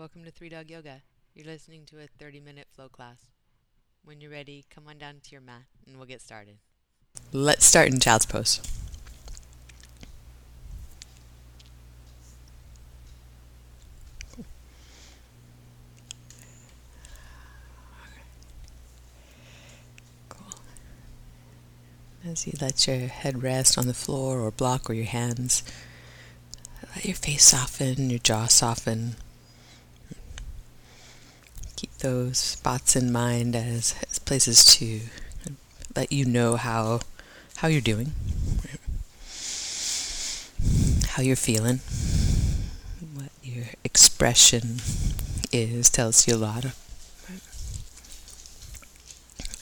welcome to Three Dog Yoga. You're listening to a 30 minute flow class. When you're ready, come on down to your mat and we'll get started. Let's start in child's pose. As you let your head rest on the floor or block or your hands, let your face soften, your jaw soften. Those spots in mind as, as places to let you know how how you're doing, how you're feeling, what your expression is tells you a lot.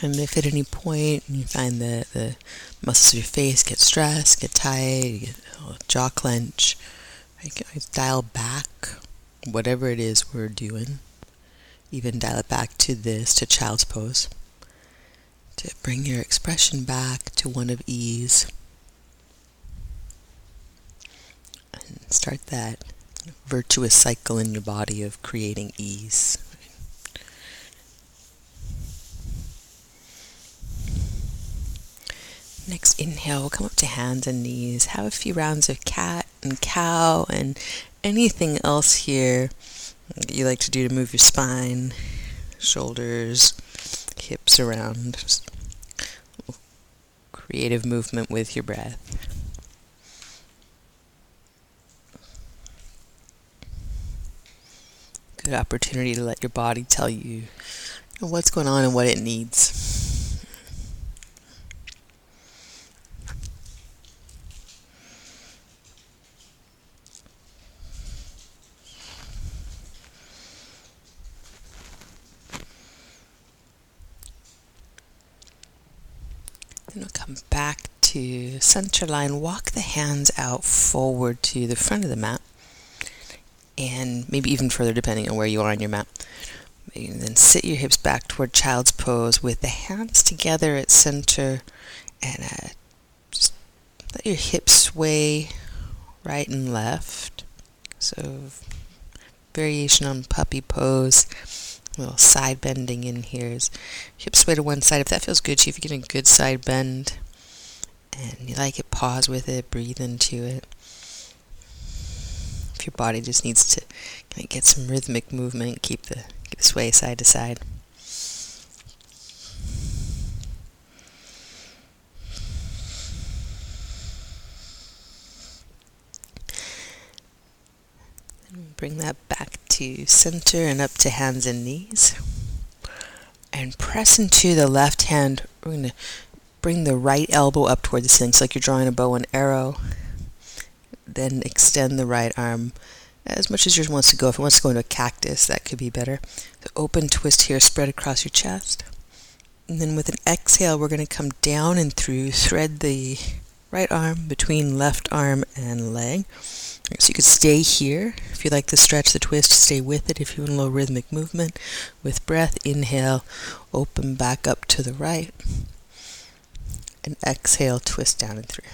And if at any point you find that the muscles of your face get stressed, get tight, get jaw clench, you can dial back whatever it is we're doing. Even dial it back to this, to child's pose to bring your expression back to one of ease. And start that virtuous cycle in your body of creating ease. Next inhale, we'll come up to hands and knees. Have a few rounds of cat and cow and anything else here that you like to do to move your spine, shoulders, hips around. Just creative movement with your breath. Good opportunity to let your body tell you what's going on and what it needs. Then we'll come back to center line. Walk the hands out forward to the front of the mat. And maybe even further depending on where you are on your mat. And then sit your hips back toward child's pose with the hands together at center and uh, just let your hips sway right and left. So variation on puppy pose little side bending in here is hips sway to one side. If that feels good to you, if you're getting a good side bend and you like it, pause with it, breathe into it. If your body just needs to kind of get some rhythmic movement, keep the sway side to side. Bring that back to center and up to hands and knees. And press into the left hand. We're going to bring the right elbow up toward the ceiling. It's like you're drawing a bow and arrow. Then extend the right arm as much as yours wants to go. If it wants to go into a cactus, that could be better. So open twist here, spread across your chest. And then with an exhale, we're going to come down and through, thread the right arm between left arm and leg. So you could stay here. If you like to stretch the twist, stay with it. If you want a little rhythmic movement, with breath, inhale, open back up to the right. And exhale, twist down and through.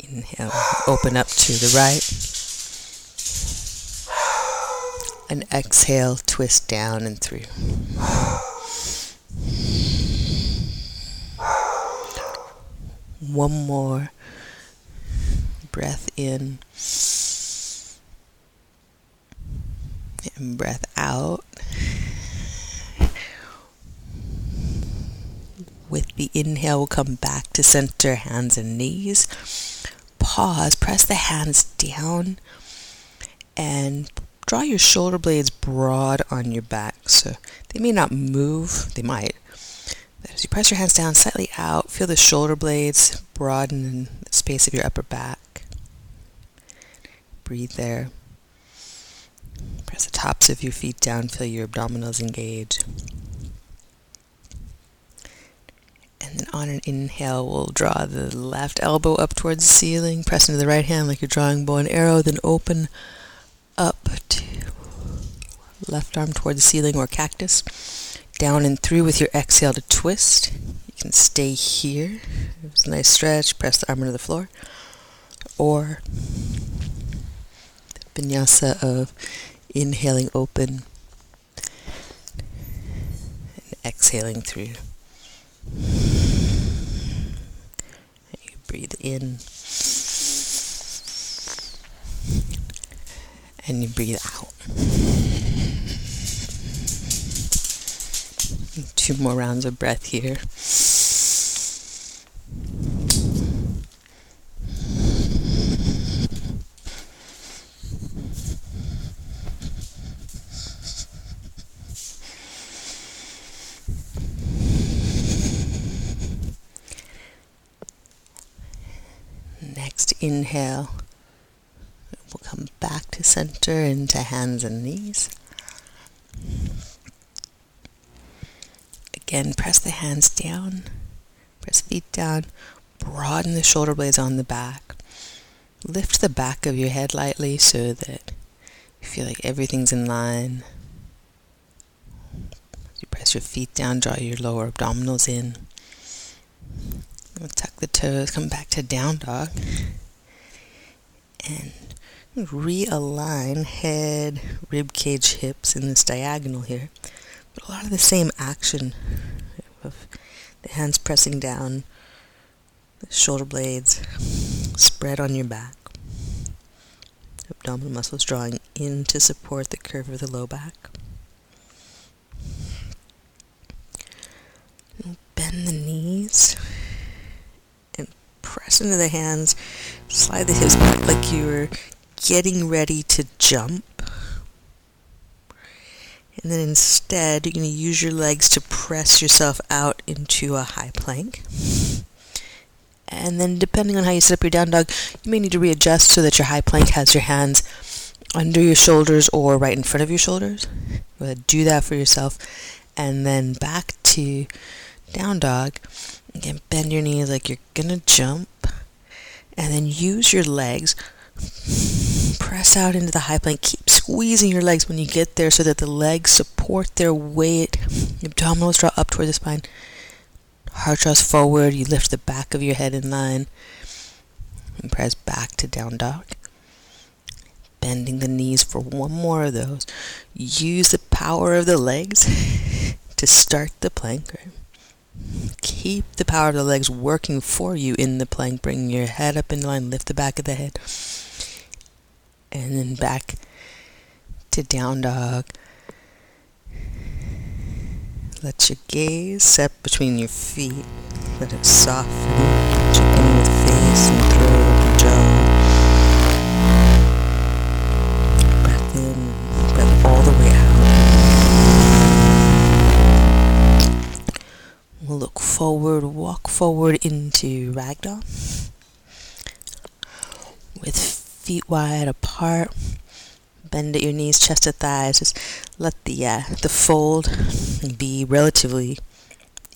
Inhale, open up to the right. And exhale, twist down and through. One more breath in and breath out. With the inhale, we'll come back to center, hands and knees. Pause, press the hands down, and draw your shoulder blades broad on your back. So they may not move, they might, as you press your hands down slightly out, feel the shoulder blades broaden in the space of your upper back. Breathe there. Press the tops of your feet down, feel your abdominals engage. And then on an inhale, we'll draw the left elbow up towards the ceiling, press into the right hand like you're drawing bow and arrow, then open up to left arm toward the ceiling or cactus down and through with your exhale to twist. You can stay here. It's a nice stretch. Press the arm into the floor. Or the vinyasa of inhaling open and exhaling through. You breathe in and you breathe out. Two more rounds of breath here. Next inhale. We'll come back to center into hands and knees. Again, press the hands down, press feet down, broaden the shoulder blades on the back. Lift the back of your head lightly so that you feel like everything's in line. You press your feet down, draw your lower abdominals in. Tuck the toes, come back to down dog. And realign head, rib cage, hips in this diagonal here. But a lot of the same action of the hands pressing down, the shoulder blades spread on your back, abdominal muscles drawing in to support the curve of the low back. Bend the knees and press into the hands, slide the hips back like you were getting ready to jump. And then instead, you're going to use your legs to press yourself out into a high plank. And then, depending on how you set up your down dog, you may need to readjust so that your high plank has your hands under your shoulders or right in front of your shoulders. Do that for yourself. And then back to down dog. Again, bend your knees like you're gonna jump. And then use your legs. Press out into the high plank. Keep squeezing your legs when you get there so that the legs support their weight. Abdominals draw up toward the spine. Heart draws forward. You lift the back of your head in line. And press back to down dog. Bending the knees for one more of those. Use the power of the legs to start the plank. Keep the power of the legs working for you in the plank. Bring your head up in line, lift the back of the head. And then back to down dog. Let your gaze set between your feet. Let it soften. Check in with face and throat and jaw. Breath in, breath all the way out. We'll look forward, walk forward into ragdoll. With feet wide apart, bend at your knees, chest to thighs. Just let the uh, the fold be relatively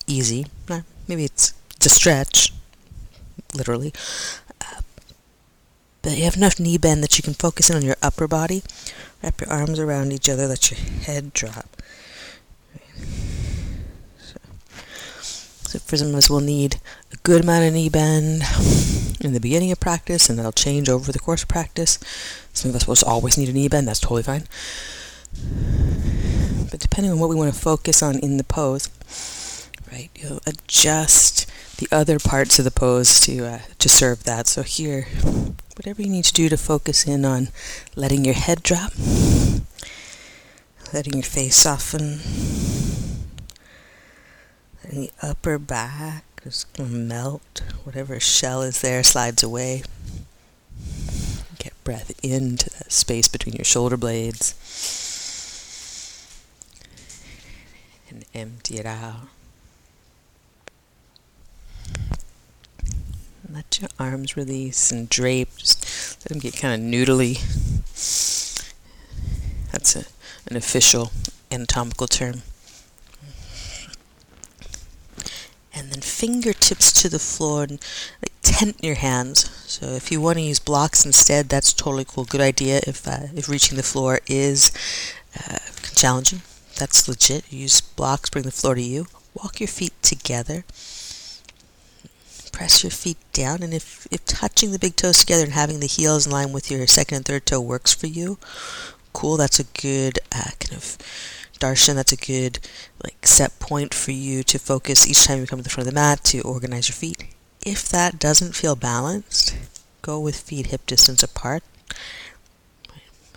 easy. Uh, maybe it's, it's a stretch, literally. Uh, but you have enough knee bend that you can focus in on your upper body. Wrap your arms around each other, let your head drop. So for some of us, we'll need a good amount of knee bend in the beginning of practice, and that'll change over the course of practice. Some of us will just always need a knee bend. That's totally fine. But depending on what we want to focus on in the pose, right, you'll adjust the other parts of the pose to uh, to serve that. So here, whatever you need to do to focus in on letting your head drop, letting your face soften and the upper back to melt. Whatever shell is there slides away. Get breath into that space between your shoulder blades. And empty it out. Let your arms release and drape. Just let them get kind of noodly. That's a, an official anatomical term. and then fingertips to the floor and like, tent your hands. So if you want to use blocks instead, that's totally cool. Good idea if uh, if reaching the floor is uh, challenging. That's legit. Use blocks, bring the floor to you. Walk your feet together. press your feet down. And if, if touching the big toes together and having the heels in line with your second and third toe works for you, cool. That's a good uh, kind of darshan. That's a good like set point for you to focus each time you come to the front of the mat to organize your feet. If that doesn't feel balanced, go with feet hip distance apart.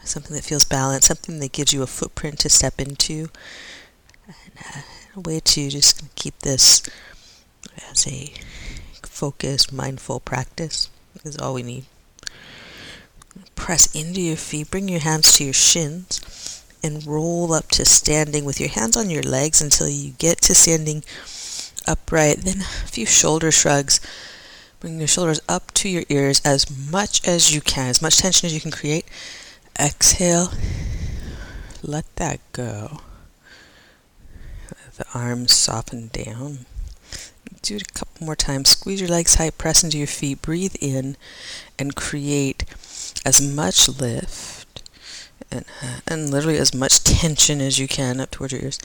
Something that feels balanced, something that gives you a footprint to step into, and uh, a way to just keep this as a focused, mindful practice is all we need. Press into your feet, bring your hands to your shins, and roll up to standing with your hands on your legs until you get to standing upright. Then a few shoulder shrugs. Bring your shoulders up to your ears as much as you can, as much tension as you can create. Exhale. Let that go. Let the arms soften down. Do it a couple more times. Squeeze your legs tight, press into your feet, breathe in, and create as much lift and, and literally as much tension as you can up towards your ears.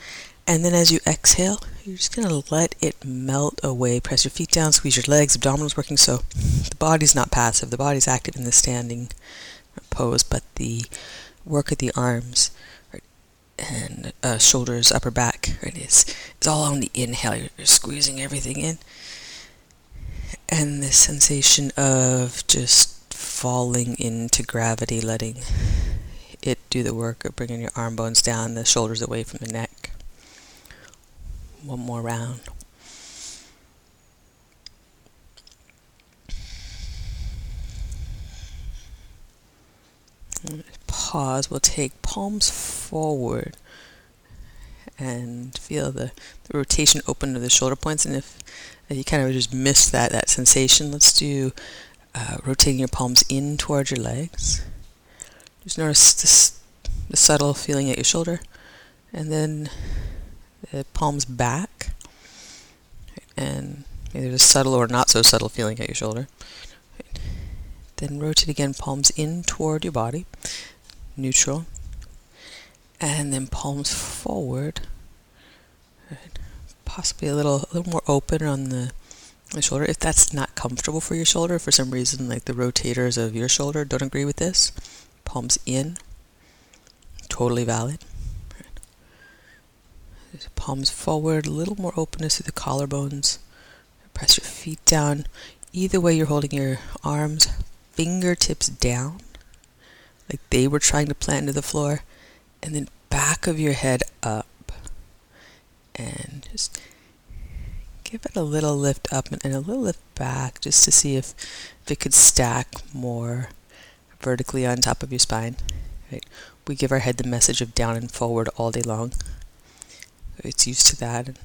And then as you exhale, you're just going to let it melt away. Press your feet down, squeeze your legs, abdominals working so the body's not passive. The body's active in the standing pose, but the work of the arms and uh, shoulders, upper back, right, is, is all on the inhale. You're, you're squeezing everything in. And this sensation of just falling into gravity, letting it do the work of bringing your arm bones down, the shoulders away from the neck. One more round. Pause. We'll take palms forward and feel the, the rotation open to the shoulder points. And if, if you kind of just miss that that sensation, let's do uh, rotating your palms in towards your legs. Just notice this, the subtle feeling at your shoulder, and then the palms back, and either the subtle or not so subtle feeling at your shoulder. Then rotate again, palms in toward your body, neutral, and then palms forward. Possibly a little, a little more open on the the shoulder. If that's not comfortable for your shoulder, for some reason, like the rotators of your shoulder don't agree with this, palms in, totally valid. Palms forward, a little more openness to the collarbones. Press your feet down. Either way, you're holding your arms, fingertips down, like they were trying to plant into the floor, and then back of your head up. And just give it a little lift up and a little lift back just to see if, if it could stack more vertically on top of your spine. Right? We give our head the message of down and forward all day long. It's used to that and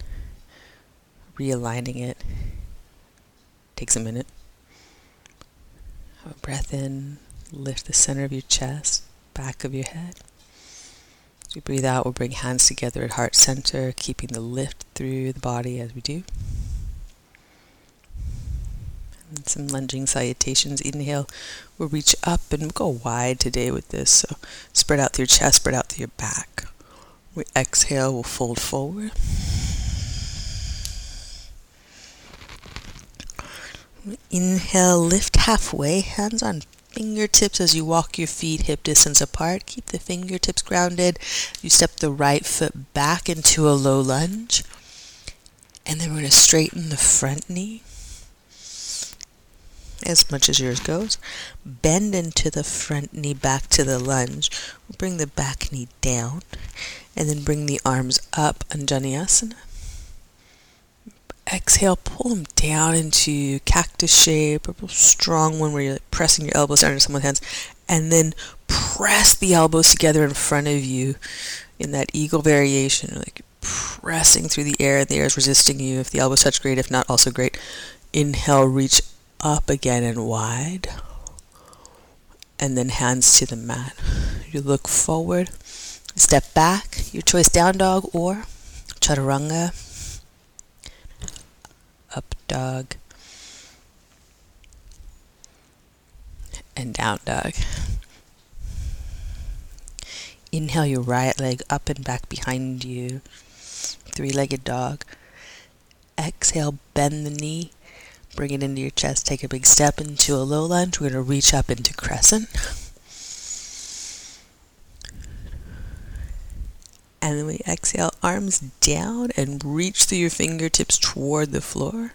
realigning it takes a minute. Have a breath in, lift the center of your chest, back of your head. As we breathe out, we'll bring hands together at heart center, keeping the lift through the body as we do. And some lunging salutations. Inhale, we'll reach up and go wide today with this. So spread out through your chest, spread out through your back. We exhale, we'll fold forward. Inhale, lift halfway, hands on fingertips as you walk your feet hip distance apart. Keep the fingertips grounded. You step the right foot back into a low lunge. And then we're going to straighten the front knee as much as yours goes. Bend into the front knee back to the lunge. Bring the back knee down and then bring the arms up, Anjaneyasana exhale, pull them down into cactus shape, a strong one where you're pressing your elbows under someone's hands, and then press the elbows together in front of you in that eagle variation, like pressing through the air. and The air is resisting you. If the elbows touch, great. If not, also great. Inhale, reach up again and wide, and then hands to the mat. You look forward, step back. Your choice: down dog or chaturanga up dog, and down dog. Inhale your right leg up and back behind you, three legged dog. Exhale, bend the knee, Bring it into your chest. Take a big step into a low lunge. We're going to reach up into crescent. And then we exhale, arms down and reach through your fingertips toward the floor.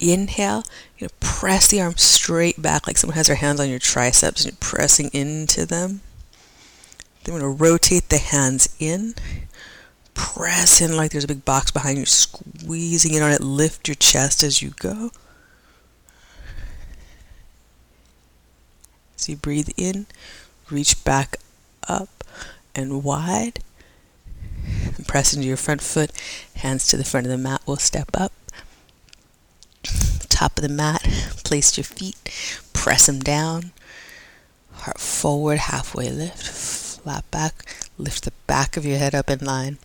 Inhale, you know, press the arms straight back like someone has their hands on your triceps and you're pressing into them. Then we're going to rotate the hands in. Press in like there's a big box behind you, squeezing in on it. Lift your chest as you go. As you breathe in, reach back up and wide. And press into your front foot, hands to the front of the mat. We'll step up. Top of the mat, place your feet, press them down. Heart forward, halfway lift, flat back. Lift the back of your head up in line.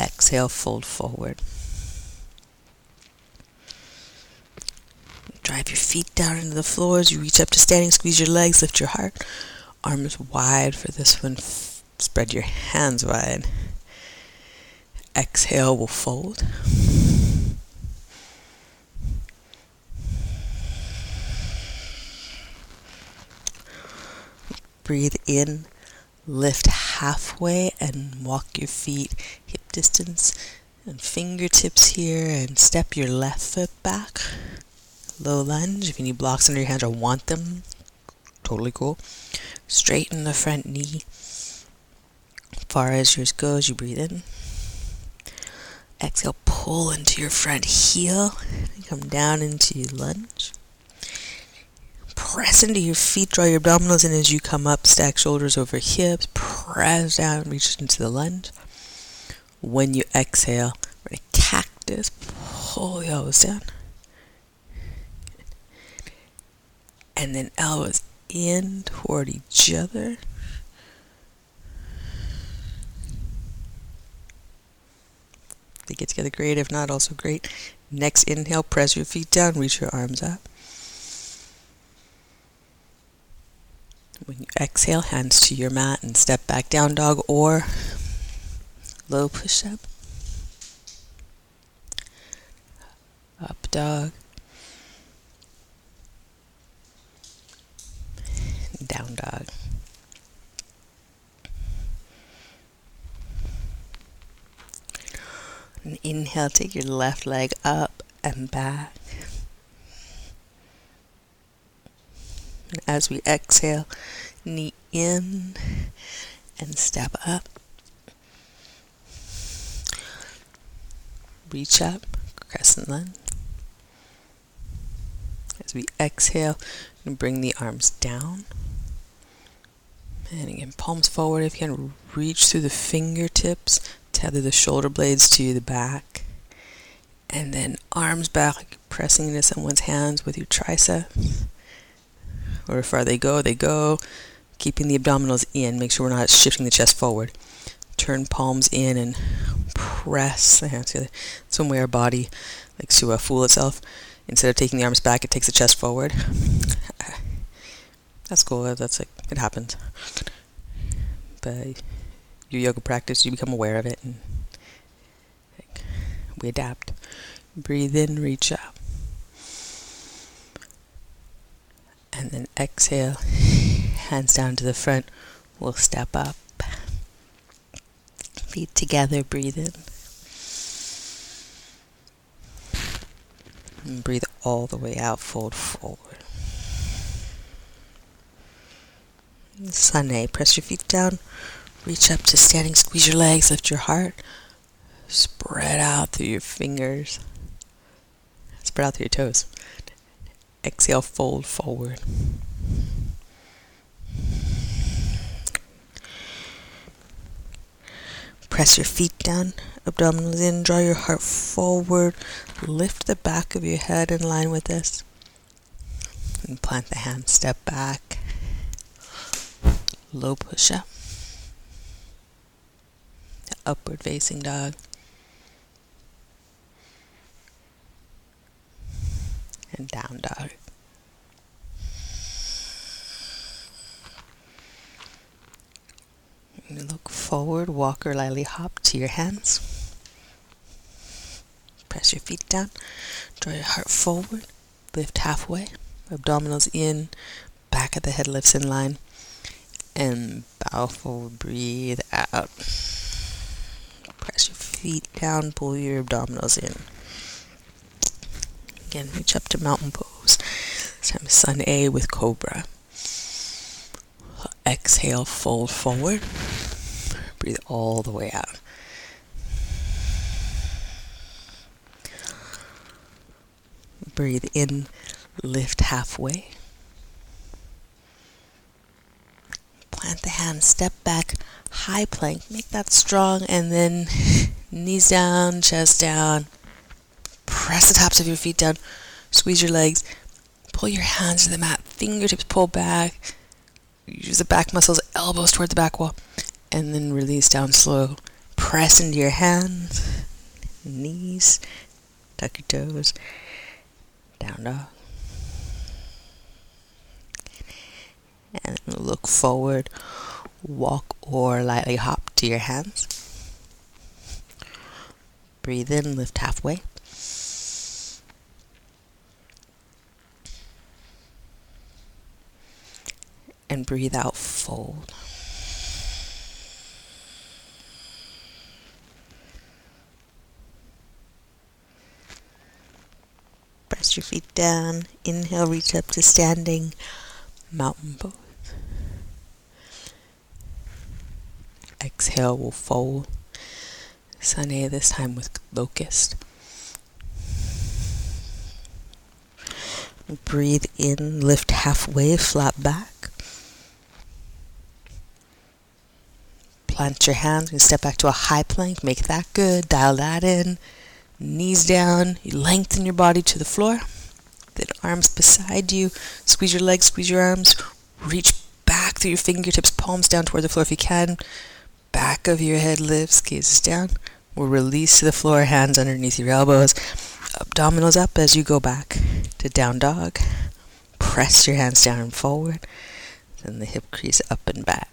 Exhale, fold forward. Drive your feet down into the floor as you reach up to standing. Squeeze your legs, lift your heart arms wide for this one. Spread your hands wide. Exhale, we'll fold. Breathe in, lift halfway, and walk your feet hip distance and fingertips here, and step your left foot back. Low lunge. If you need blocks under your hands or want them, totally cool. Straighten the front knee. Far as yours goes, you breathe in. Exhale, pull into your front heel. Come down into lunge. Press into your feet, draw your abdominals in as you come up. Stack shoulders over hips. Press down, reach into the lunge. When you exhale, we're to cactus. Pull the elbows down. And then elbows in toward each other. They get together great, if not, also great. Next inhale, press your feet down, reach your arms up. When you exhale, hands to your mat and step back down dog or low push up. Up dog. down dog. And inhale, take your left leg up and back. As we exhale, knee in and step up. Reach up, crescent lunge. As we exhale, bring the arms down. And again, palms forward if you can. Reach through the fingertips, tether the shoulder blades to the back. And then arms back, pressing into someone's hands with your triceps. Or far they go, they go. Keeping the abdominals in. Make sure we're not shifting the chest forward. Turn palms in and press the hands together. Some way our body likes to uh, fool itself. Instead of taking the arms back, it takes the chest forward. That's cool. That's like it happens. But your yoga practice, you become aware of it, and like, we adapt. Breathe in, reach up, and then exhale. Hands down to the front. We'll step up. Feet together. Breathe in. And breathe all the way out. Fold forward. Sunday. Press your feet down. Reach up to standing. Squeeze your legs. Lift your heart. Spread out through your fingers. Spread out through your toes. Exhale, fold forward. Press your feet down, abdominals in, draw your heart forward, lift the back of your head in line with this, and plant the hands, step back, low push up, upward facing dog, and down dog. Look forward, walk or lily hop to your hands. Press your feet down. Draw your heart forward. Lift halfway. Abdominals in. Back of the head lifts in line. And bow forward. Breathe out. Press your feet down. Pull your abdominals in. Again, reach up to mountain pose. This time, sun A with cobra. Exhale, fold forward. Breathe all the way out. Breathe in, lift halfway. Plant the hands, step back, high plank. Make that strong, and then knees down, chest down. Press the tops of your feet down. Squeeze your legs. Pull your hands to the mat. Fingertips pull back. Use the back muscles, elbows toward the back wall. And then release down slow. Press into your hands, knees, tuck your toes down dog. And look forward, walk or lightly hop to your hands. Breathe in, lift halfway. Breathe out, fold. Press your feet down. Inhale, reach up to standing mountain pose. Exhale, we'll fold. Sun A this time with locust. Breathe in, lift halfway, flat back. Plant your hands and step back to a high plank. Make that good. Dial that in knees down, you lengthen your body to the floor, then arms beside you, squeeze your legs, squeeze your arms, reach back through your fingertips, palms down toward the floor if you can. Back of your head lifts, gazes down. We'll release to the floor, hands underneath your elbows, abdominals up as you go back to down dog. Press your hands down and forward, then the hip crease up and back.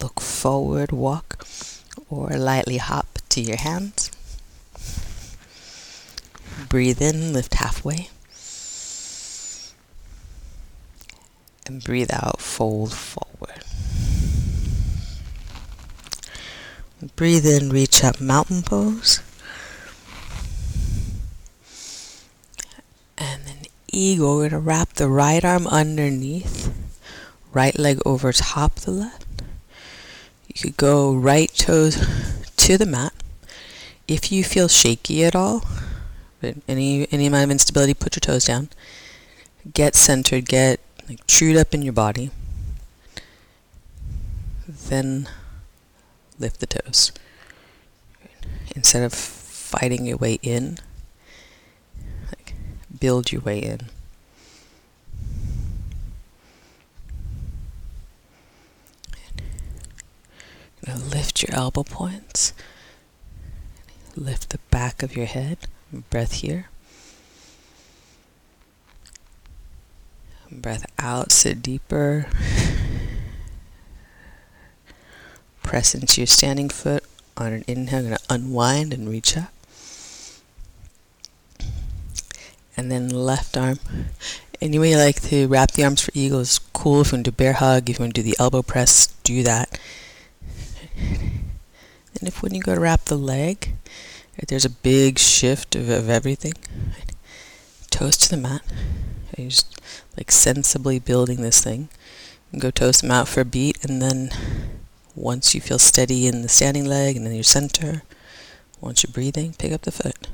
Look forward, walk or lightly hop to your hands. Breathe in, lift halfway. And breathe out, fold forward. Breathe in, reach up, mountain pose. And then eagle, we're going to wrap the right arm underneath, right leg over top the left. You could go right toes to the mat. If you feel shaky at all, any any amount of instability, put your toes down. Get centered, get like trued up in your body. Then lift the toes. Instead of fighting your way in, like build your way in. Lift your elbow points. Lift the back of your head. Breath here. Breath out, sit deeper. Press into your standing foot. On an inhale, I'm going to unwind and reach up. And then left arm. Any way you like to wrap the arms for eagle is cool. If you want to do bear hug, if you want to do the elbow press, do that. And if when you go to wrap the leg, right, there's a big shift of, of everything. Right? Toes to the mat. You're just like sensibly building this thing. And go toes them out for a beat, and then once you feel steady in the standing leg and in your center, once you're breathing, pick up the foot.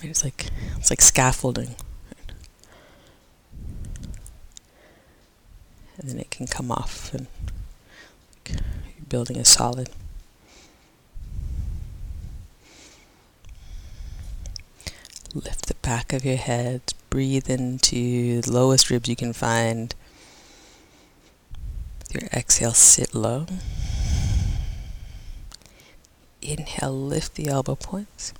It's like it's like scaffolding. And then it can come off and building is solid. Lift the back of your head, breathe into the lowest ribs you can find. With your exhale, sit low. Inhale, lift the elbow points.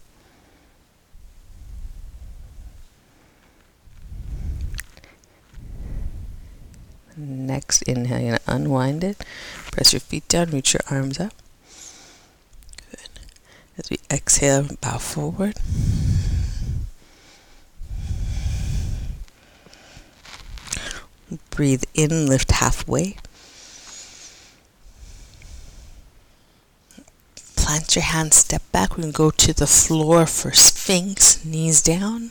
Next inhale, you're going to unwind it. Press your feet down, reach your arms up. Good. As we exhale, bow forward. Breathe in, lift halfway. Plant your hands, step back. We're going to go to the floor for Sphinx. Knees down,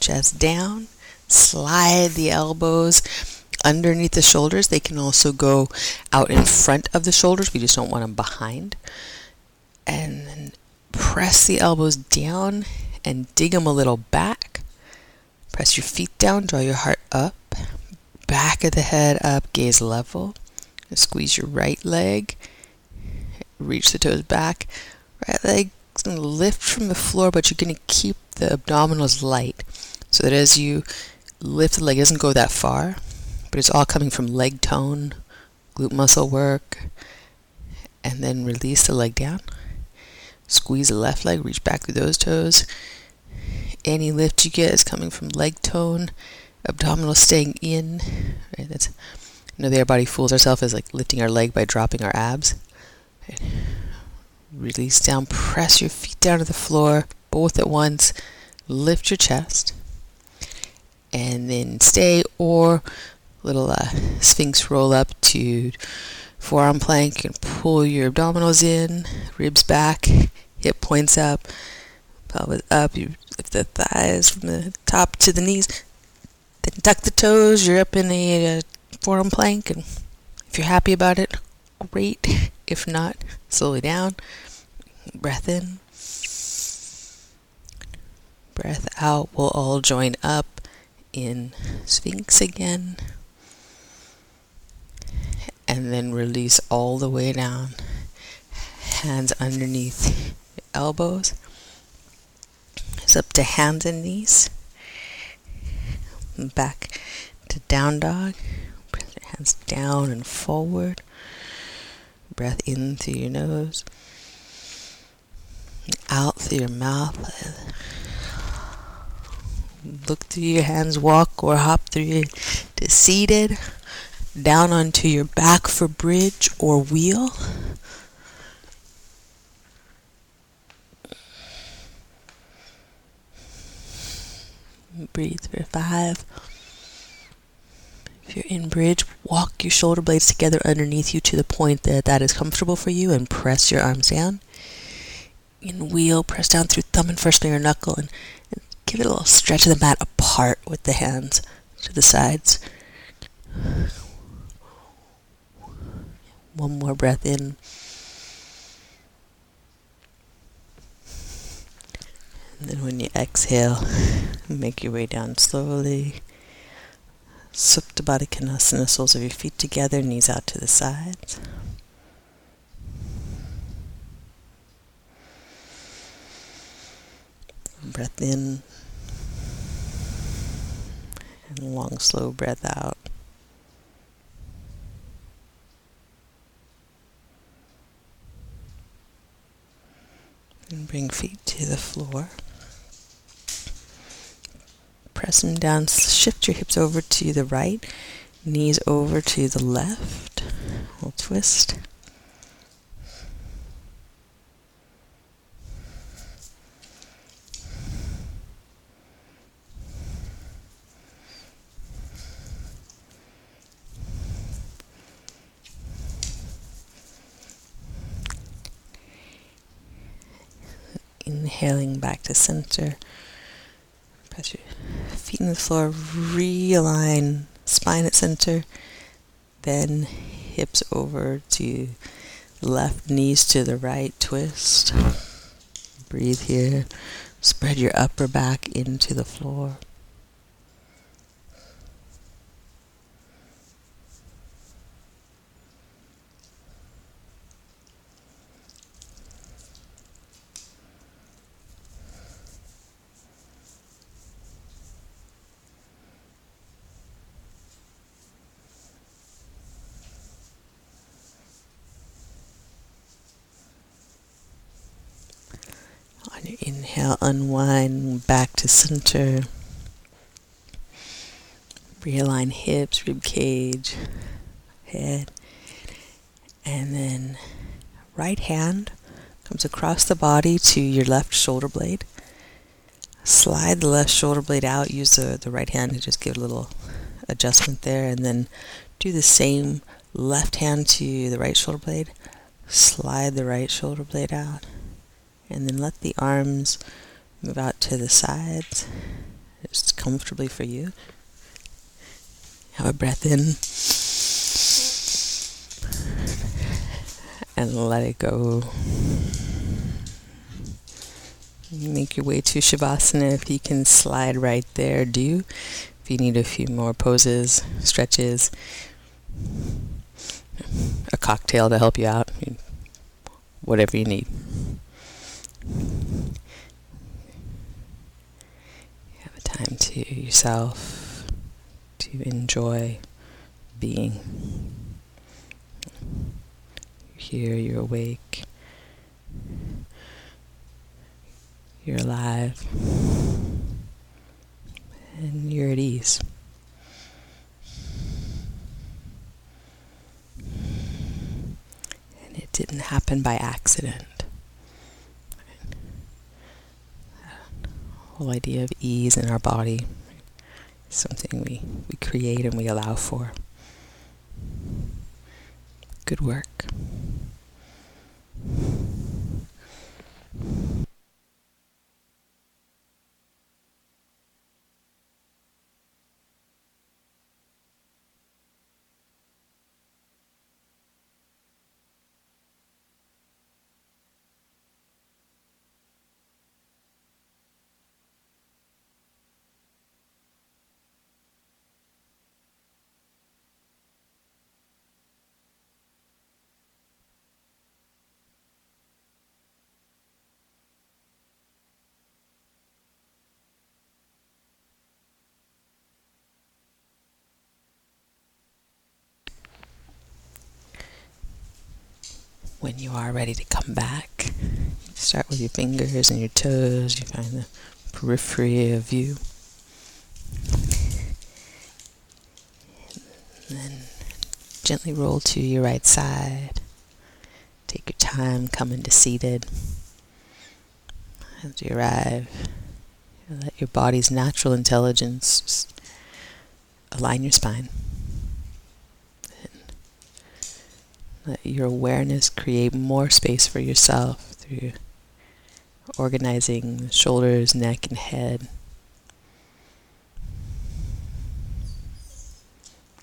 chest down. Slide the elbows underneath the shoulders. They can also go out in front of the shoulders. We just don't want them behind. And then press the elbows down and dig them a little back. Press your feet down, draw your heart up. Back of the head up, gaze level. Squeeze your right leg. Reach the toes back. Right leg going to lift from the floor, but you're going to keep the abdominals light so that as you lift the leg, it doesn't go that far but it's all coming from leg tone, glute muscle work, and then release the leg down. Squeeze the left leg, reach back through those toes. Any lift you get is coming from leg tone, abdominal staying in. Right? That's you know the our body fools ourselves as like lifting our leg by dropping our abs. Right? Release down, press your feet down to the floor, both at once. Lift your chest, and then stay or little uh, sphinx roll up to forearm plank and pull your abdominals in, ribs back, hip points up, pelvis up. You lift the thighs from the top to the knees. Then tuck the toes. You're up in uh, forearm plank, and if you're happy about it, great. If not, slowly down. Breath in. Breath out. We'll all join up in Sphinx again and then release all the way down. Hands underneath elbows. It's up to hands and knees. Back to down dog. Press your hands down and forward. Breath in through your nose. Out through your mouth. Look through your hands, walk or hop through to seated down onto your back for bridge or wheel. Breathe for five. If you're in bridge, walk your shoulder blades together underneath you to the point that that is comfortable for you and press your arms down. In wheel, press down through thumb and first finger knuckle and, and give it a little stretch of the mat apart with the hands to the sides. One more breath in. Then when you exhale, make your way down slowly. Supta Baddha Konasana, soles of your feet together, knees out to the sides. Breath in. And long, slow breath out. And bring feet to the floor. Press them down. Shift your hips over to the right, knees over to the left. We'll twist. Inhaling back to center. Press your feet in the floor. Realign spine at center. Then hips over to left, knees to the right. Twist. Breathe here. Spread your upper back into the floor. On your inhale, unwind back to center. Realign hips, rib cage, head. And then right hand comes across the body to your left shoulder blade. Slide the left shoulder blade out. Use the, the right hand to just give a little adjustment there, and then do the same left hand to the right shoulder blade. Slide the right shoulder blade out, and then let the arms move out to the sides, just comfortably for you. Have a breath in. And let it go. Make your way to Shavasana. If you can slide right there, do. If you need a few more poses, stretches, a cocktail to help you out, whatever you need. You have a time to yourself to enjoy being. You're here, you're awake, you're alive, and you're at ease. And it didn't happen by accident. The whole idea of ease in our body something we, we create and we allow for. Good work. When you are ready to come back, you start with your fingers and your toes. You find the periphery of you. And then gently roll to your right side. Take your time coming to seated. As you arrive, let your body's natural intelligence align your spine. Let your awareness create more space for yourself through organizing shoulders, neck, and head.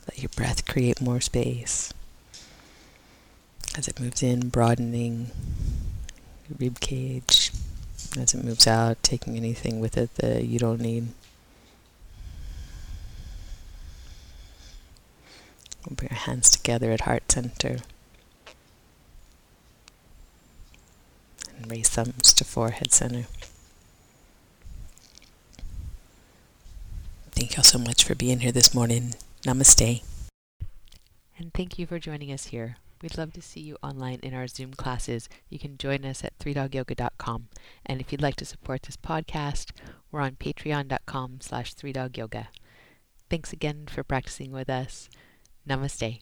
Let your breath create more space as it moves in, broadening your rib cage. As it moves out, taking anything with it that you don't need. We'll bring our hands together at heart center. And raise thumbs to forehead center. Thank y'all so much for being here this morning. Namaste. And thank you for joining us here. We'd love to see you online in our Zoom classes. You can join us at 3dogyoga.com. And if you'd like to support this podcast, we're on patreon.com slash 3dogyoga. Thanks again for practicing with us. Namaste.